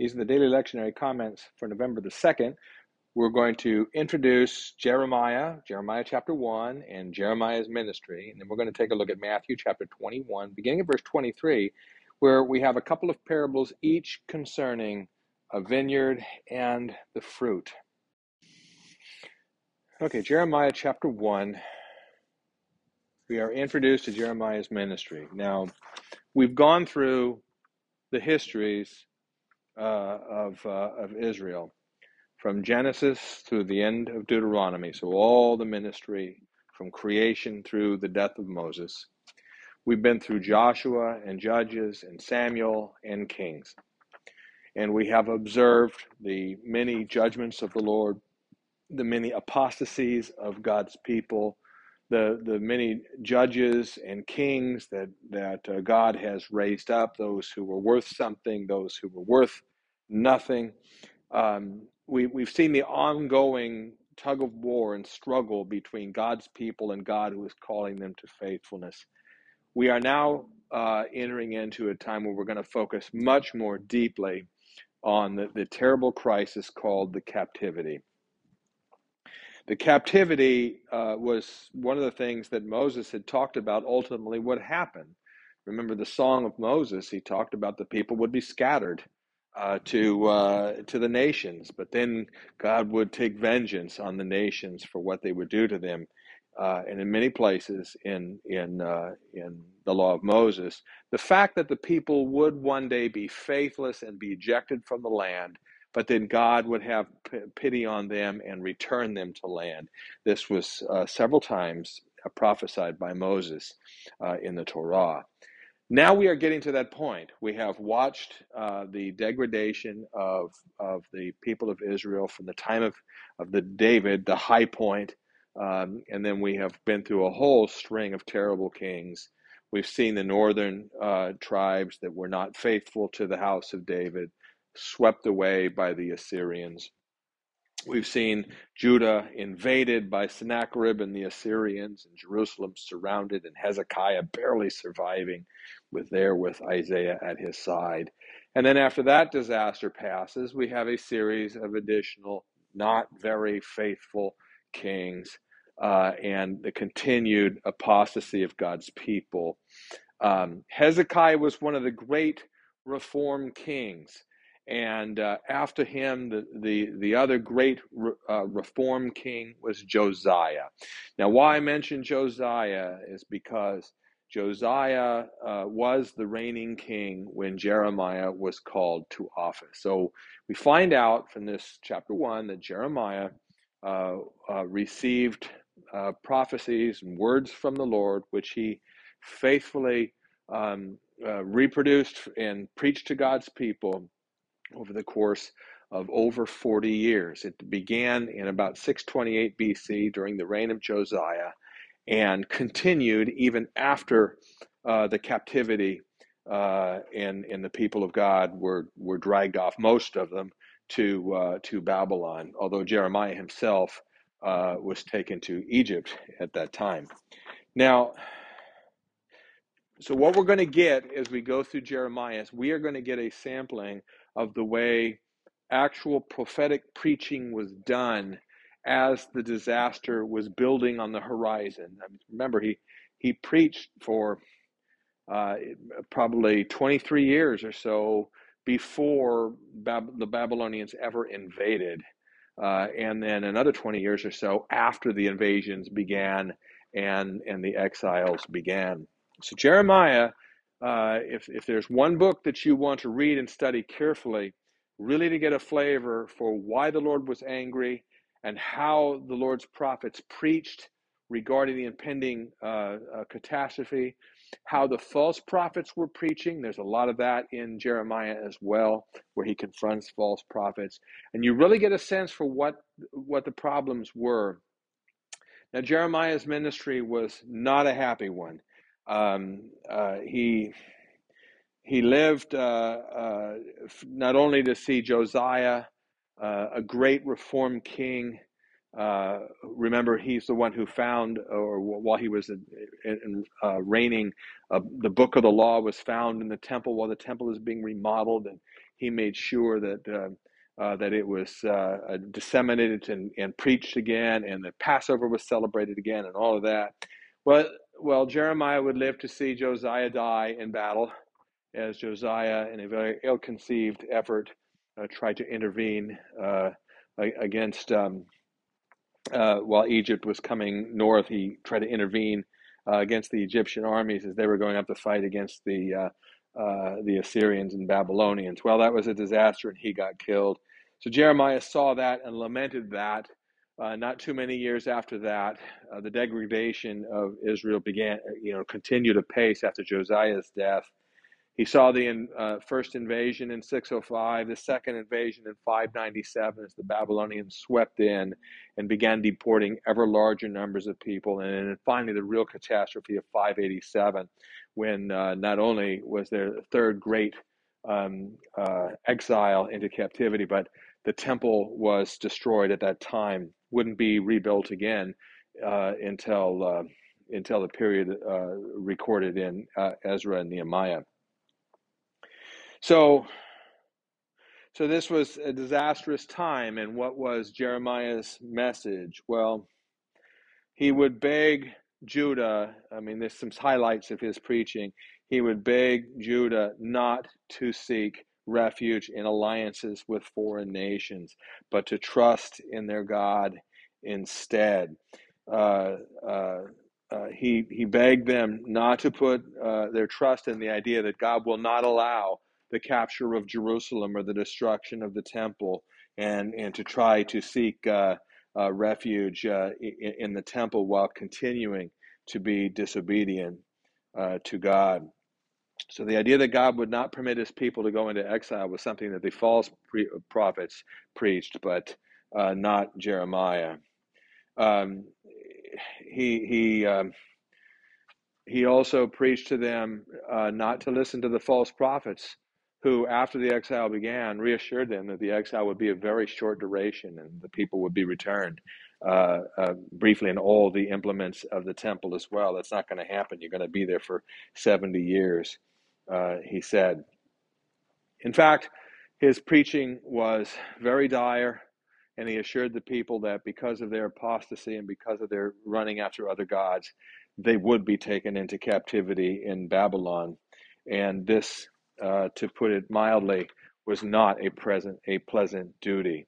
These are the daily lectionary comments for November the 2nd. We're going to introduce Jeremiah, Jeremiah chapter 1, and Jeremiah's ministry. And then we're going to take a look at Matthew chapter 21, beginning of verse 23, where we have a couple of parables, each concerning a vineyard and the fruit. Okay, Jeremiah chapter 1. We are introduced to Jeremiah's ministry. Now, we've gone through the histories uh, of, uh, of Israel from Genesis through the end of Deuteronomy. So, all the ministry from creation through the death of Moses. We've been through Joshua and Judges and Samuel and Kings. And we have observed the many judgments of the Lord, the many apostasies of God's people, the, the many judges and kings that, that uh, God has raised up, those who were worth something, those who were worth nothing. Um, we, we've seen the ongoing tug of war and struggle between God's people and God who is calling them to faithfulness. We are now uh, entering into a time where we're going to focus much more deeply on the, the terrible crisis called the captivity. The captivity uh, was one of the things that Moses had talked about ultimately would happen. Remember the Song of Moses, he talked about the people would be scattered uh, to uh, to the nations, but then God would take vengeance on the nations for what they would do to them. Uh, and in many places in in uh, in the law of Moses, the fact that the people would one day be faithless and be ejected from the land, but then God would have p- pity on them and return them to land. This was uh, several times uh, prophesied by Moses in the Torah. Now we are getting to that point. We have watched uh, the degradation of, of the people of Israel from the time of, of the David, the high point, um, and then we have been through a whole string of terrible kings. We've seen the northern uh, tribes that were not faithful to the house of David swept away by the Assyrians. We've seen Judah invaded by Sennacherib and the Assyrians, and Jerusalem surrounded, and Hezekiah barely surviving with there with Isaiah at his side. And then after that disaster passes, we have a series of additional, not very faithful kings uh, and the continued apostasy of God's people. Um, Hezekiah was one of the great reform kings and uh, after him, the, the, the other great re, uh, reform king was Josiah. Now, why I mention Josiah is because Josiah uh, was the reigning king when Jeremiah was called to office. So we find out from this chapter one that Jeremiah uh, uh, received uh, prophecies and words from the Lord, which he faithfully um, reproduced and preached to God's people over the course of over 40 years. It began in about 628 BC during the reign of Josiah and continued even after uh, the captivity uh, and, and the people of God were, were dragged off, most of them, to, uh, to Babylon, although Jeremiah himself uh, was taken to Egypt at that time. Now, so what we're going to get as we go through Jeremiah is we are going to get a sampling of the way actual prophetic preaching was done as the disaster was building on the horizon. Remember, he he preached for uh, probably 23 years or so before Bab- the Babylonians ever invaded, uh, and then another 20 years or so after the invasions began and and the exiles began. So Jeremiah uh, if, if there's one book that you want to read and study carefully, really to get a flavor for why the Lord was angry and how the Lord's prophets preached regarding the impending uh, uh, catastrophe, how the false prophets were preaching. There's a lot of that in Jeremiah as well, where he confronts false prophets, and you really get a sense for what what the problems were. Now, Jeremiah's ministry was not a happy one. Um, uh, he he lived uh, uh, not only to see Josiah, uh, a great reform king. Remember, he's the one who found, or while he was in, in, reigning, the book of the law was found in the temple while the temple is being remodeled, and he made sure that uh, that it was uh, disseminated and, and preached again, and the Passover was celebrated again, and all of that. Well, well, Jeremiah would live to see Josiah die in battle, as Josiah, in a very ill-conceived effort, uh, tried to intervene uh, against. Um, uh, while Egypt was coming north, he tried to intervene uh, against the Egyptian armies as they were going up to fight against the uh, uh, the Assyrians and Babylonians. Well, that was a disaster, and he got killed. So Jeremiah saw that and lamented that. Uh, not too many years after that, uh, the degradation of Israel began, you know, continued apace after Josiah's death. He saw the uh, first invasion in 605, the second invasion in 597 as the Babylonians swept in and began deporting ever larger numbers of people. And then finally, the real catastrophe of 587, when uh, not only was there a third great um, uh, exile into captivity, but the temple was destroyed at that time, wouldn't be rebuilt again uh, until, uh, until the period uh, recorded in Ezra and Nehemiah. So, so this was a disastrous time, and what was Jeremiah's message? Well, he would beg Judah. I mean, there's some highlights of his preaching. He would beg Judah not to seek refuge in alliances with foreign nations, but to trust in their God instead. Uh, uh, uh, he he begged them not to put uh, their trust in the idea that God will not allow the capture of Jerusalem or the destruction of the temple, and, and to try to seek uh, uh, refuge in, in, the temple while continuing to be disobedient to God. So the idea that God would not permit his people to go into exile was something that the false pre- prophets preached, but uh, not Jeremiah. Um, he he um, he also preached to them uh, not to listen to the false prophets who, after the exile began, reassured them that the exile would be a very short duration and the people would be returned uh, uh, briefly, and all the implements of the temple as well. That's not going to happen. You're going to be there for 70 years, uh, he said. In fact, his preaching was very dire, and he assured the people that because of their apostasy and because of their running after other gods, they would be taken into captivity in Babylon. And this uh, to put it mildly, was not a present a pleasant duty.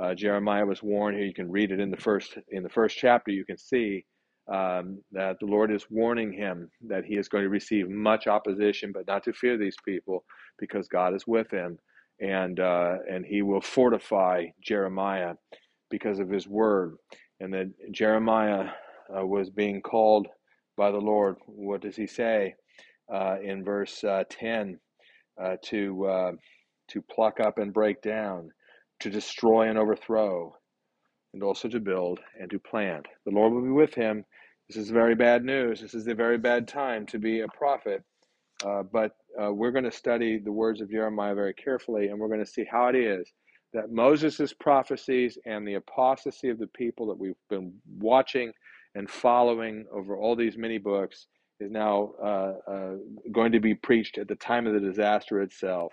Uh, Jeremiah was warned here. You can read it in the first in the first chapter. You can see um, that the Lord is warning him that he is going to receive much opposition, but not to fear these people because God is with him, and uh, and he will fortify Jeremiah because of his word, and that Jeremiah uh, was being called by the Lord. What does he say uh, in verse uh, ten? uh, to uh, to pluck up and break down, to destroy and overthrow, and also to build and to plant. The Lord will be with him. This is very bad news. This is a very bad time to be a prophet. Uh, but uh, we're going to study the words of Jeremiah very carefully, and we're going to see how it is that Moses' prophecies and the apostasy of the people that we've been watching and following over all these many books is now uh, uh, going to be preached at the time of the disaster itself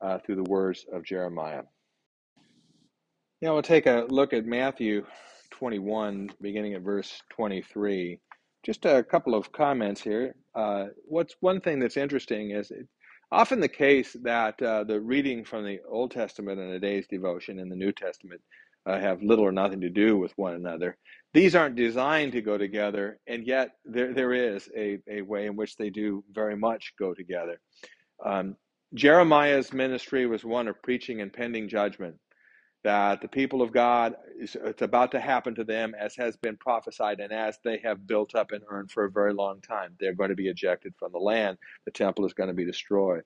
uh, through the words of Jeremiah. Now we'll take a look at Matthew 21, beginning at verse 23. Just a couple of comments here. Uh, what's one thing that's interesting is it, often the case that uh, the reading from the Old Testament and a day's devotion in the New Testament uh, have little or nothing to do with one another. These aren't designed to go together, and yet there, there is a, a way in which they do very much go together. Um, Jeremiah's ministry was one of preaching and pending judgment. That the people of God, it's about to happen to them as has been prophesied and as they have built up and earned for a very long time. They're going to be ejected from the land. The temple is going to be destroyed.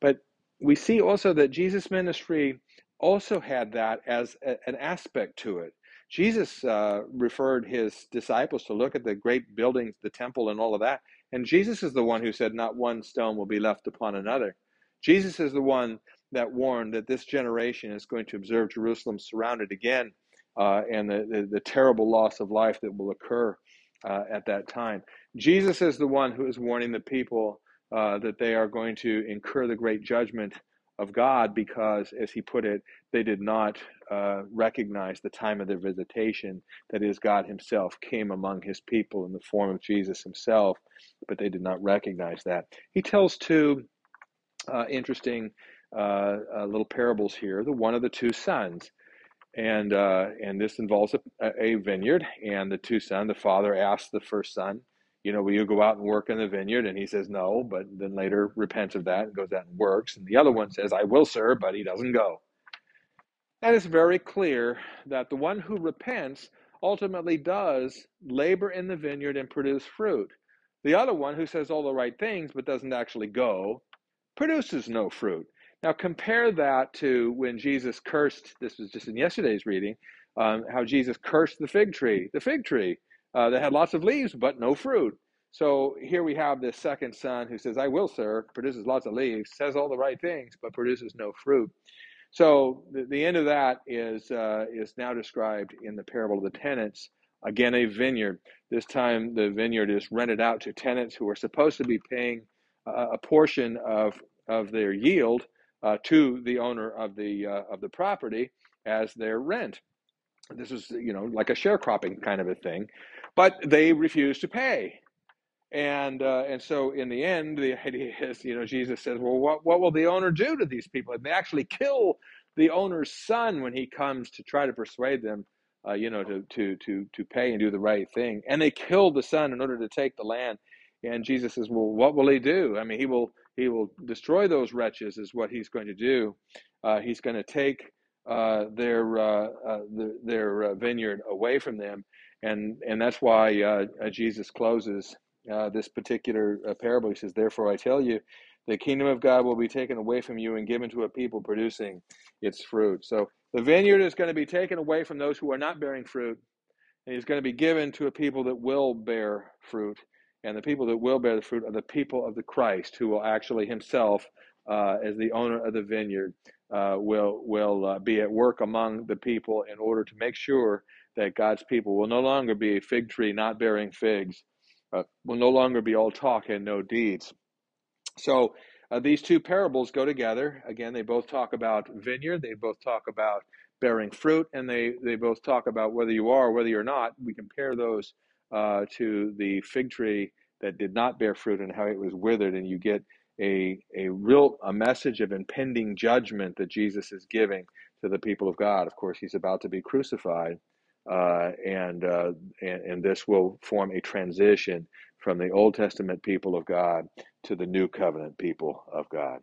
But we see also that Jesus' ministry also had that as a, an aspect to it. Jesus uh, referred his disciples to look at the great buildings, the temple, and all of that. And Jesus is the one who said, Not one stone will be left upon another. Jesus is the one that warned that this generation is going to observe Jerusalem surrounded again uh, and the, the, the, terrible loss of life that will occur uh, at that time. Jesus is the one who is warning the people uh, that they are going to incur the great judgment of God because, as he put it, they did not uh, recognize the time of their visitation. That is, God himself came among his people in the form of Jesus himself, but they did not recognize that. He tells two uh, interesting uh, uh little parables here the one of the two sons. And, uh, and this involves a, a vineyard, and the two sons, the father asks the first son, you know, will you go out and work in the vineyard? And he says, no, but then later repents of that and goes out and works. And the other one says, I will, sir, but he doesn't go. And it's very clear that the one who repents ultimately does labor in the vineyard and produce fruit. The other one who says all the right things but doesn't actually go produces no fruit. Now compare that to when Jesus cursed, this was just in yesterday's reading, um, how Jesus cursed the fig tree. The fig tree uh, that had lots of leaves but no fruit. So here we have this second son who says, I will, sir, produces lots of leaves, says all the right things, but produces no fruit. So the, the end of that is, uh, is now described in the parable of the tenants. Again, a vineyard. This time the vineyard is rented out to tenants who are supposed to be paying uh, a portion of, of their yield uh, to the owner of the, uh, of the property as their rent. This is, you know, like a sharecropping kind of a thing but they refuse to pay. And uh, and so in the end, the idea is, you know, Jesus says, well, what what will the owner do to these people? And they actually kill the owner's son when he comes to try to persuade them, uh, you know, to to to to pay and do the right thing. And they kill the son in order to take the land. And Jesus says, well, what will he do? I mean, he will he will destroy those wretches, is what he's going to do. Uh, he's going to take uh, their uh, uh, the, their vineyard away from them and and that's why uh, uh, Jesus closes uh, this particular uh, parable. He says, "Therefore, I tell you, the kingdom of God will be taken away from you and given to a people producing its fruit." So the vineyard is going to be taken away from those who are not bearing fruit, and is going to be given to a people that will bear fruit. And the people that will bear the fruit are the people of the Christ, who will actually Himself, uh, as the owner of the vineyard, uh, will will be at work among the people in order to make sure that God's people will no longer be a fig tree not bearing figs, uh, will no longer be all talk and no deeds. So uh, these two parables go together. Again, they both talk about vineyard, they both talk about bearing fruit, and they, they both talk about whether you are or whether you're not. We compare those uh, to the fig tree that did not bear fruit and how it was withered, and you get a, a real a message of impending judgment that Jesus is giving to the people of God. Of course, he's about to be crucified. Uh, and, uh, and, and this will form a transition from the Old Testament people of God to the New Covenant people of God.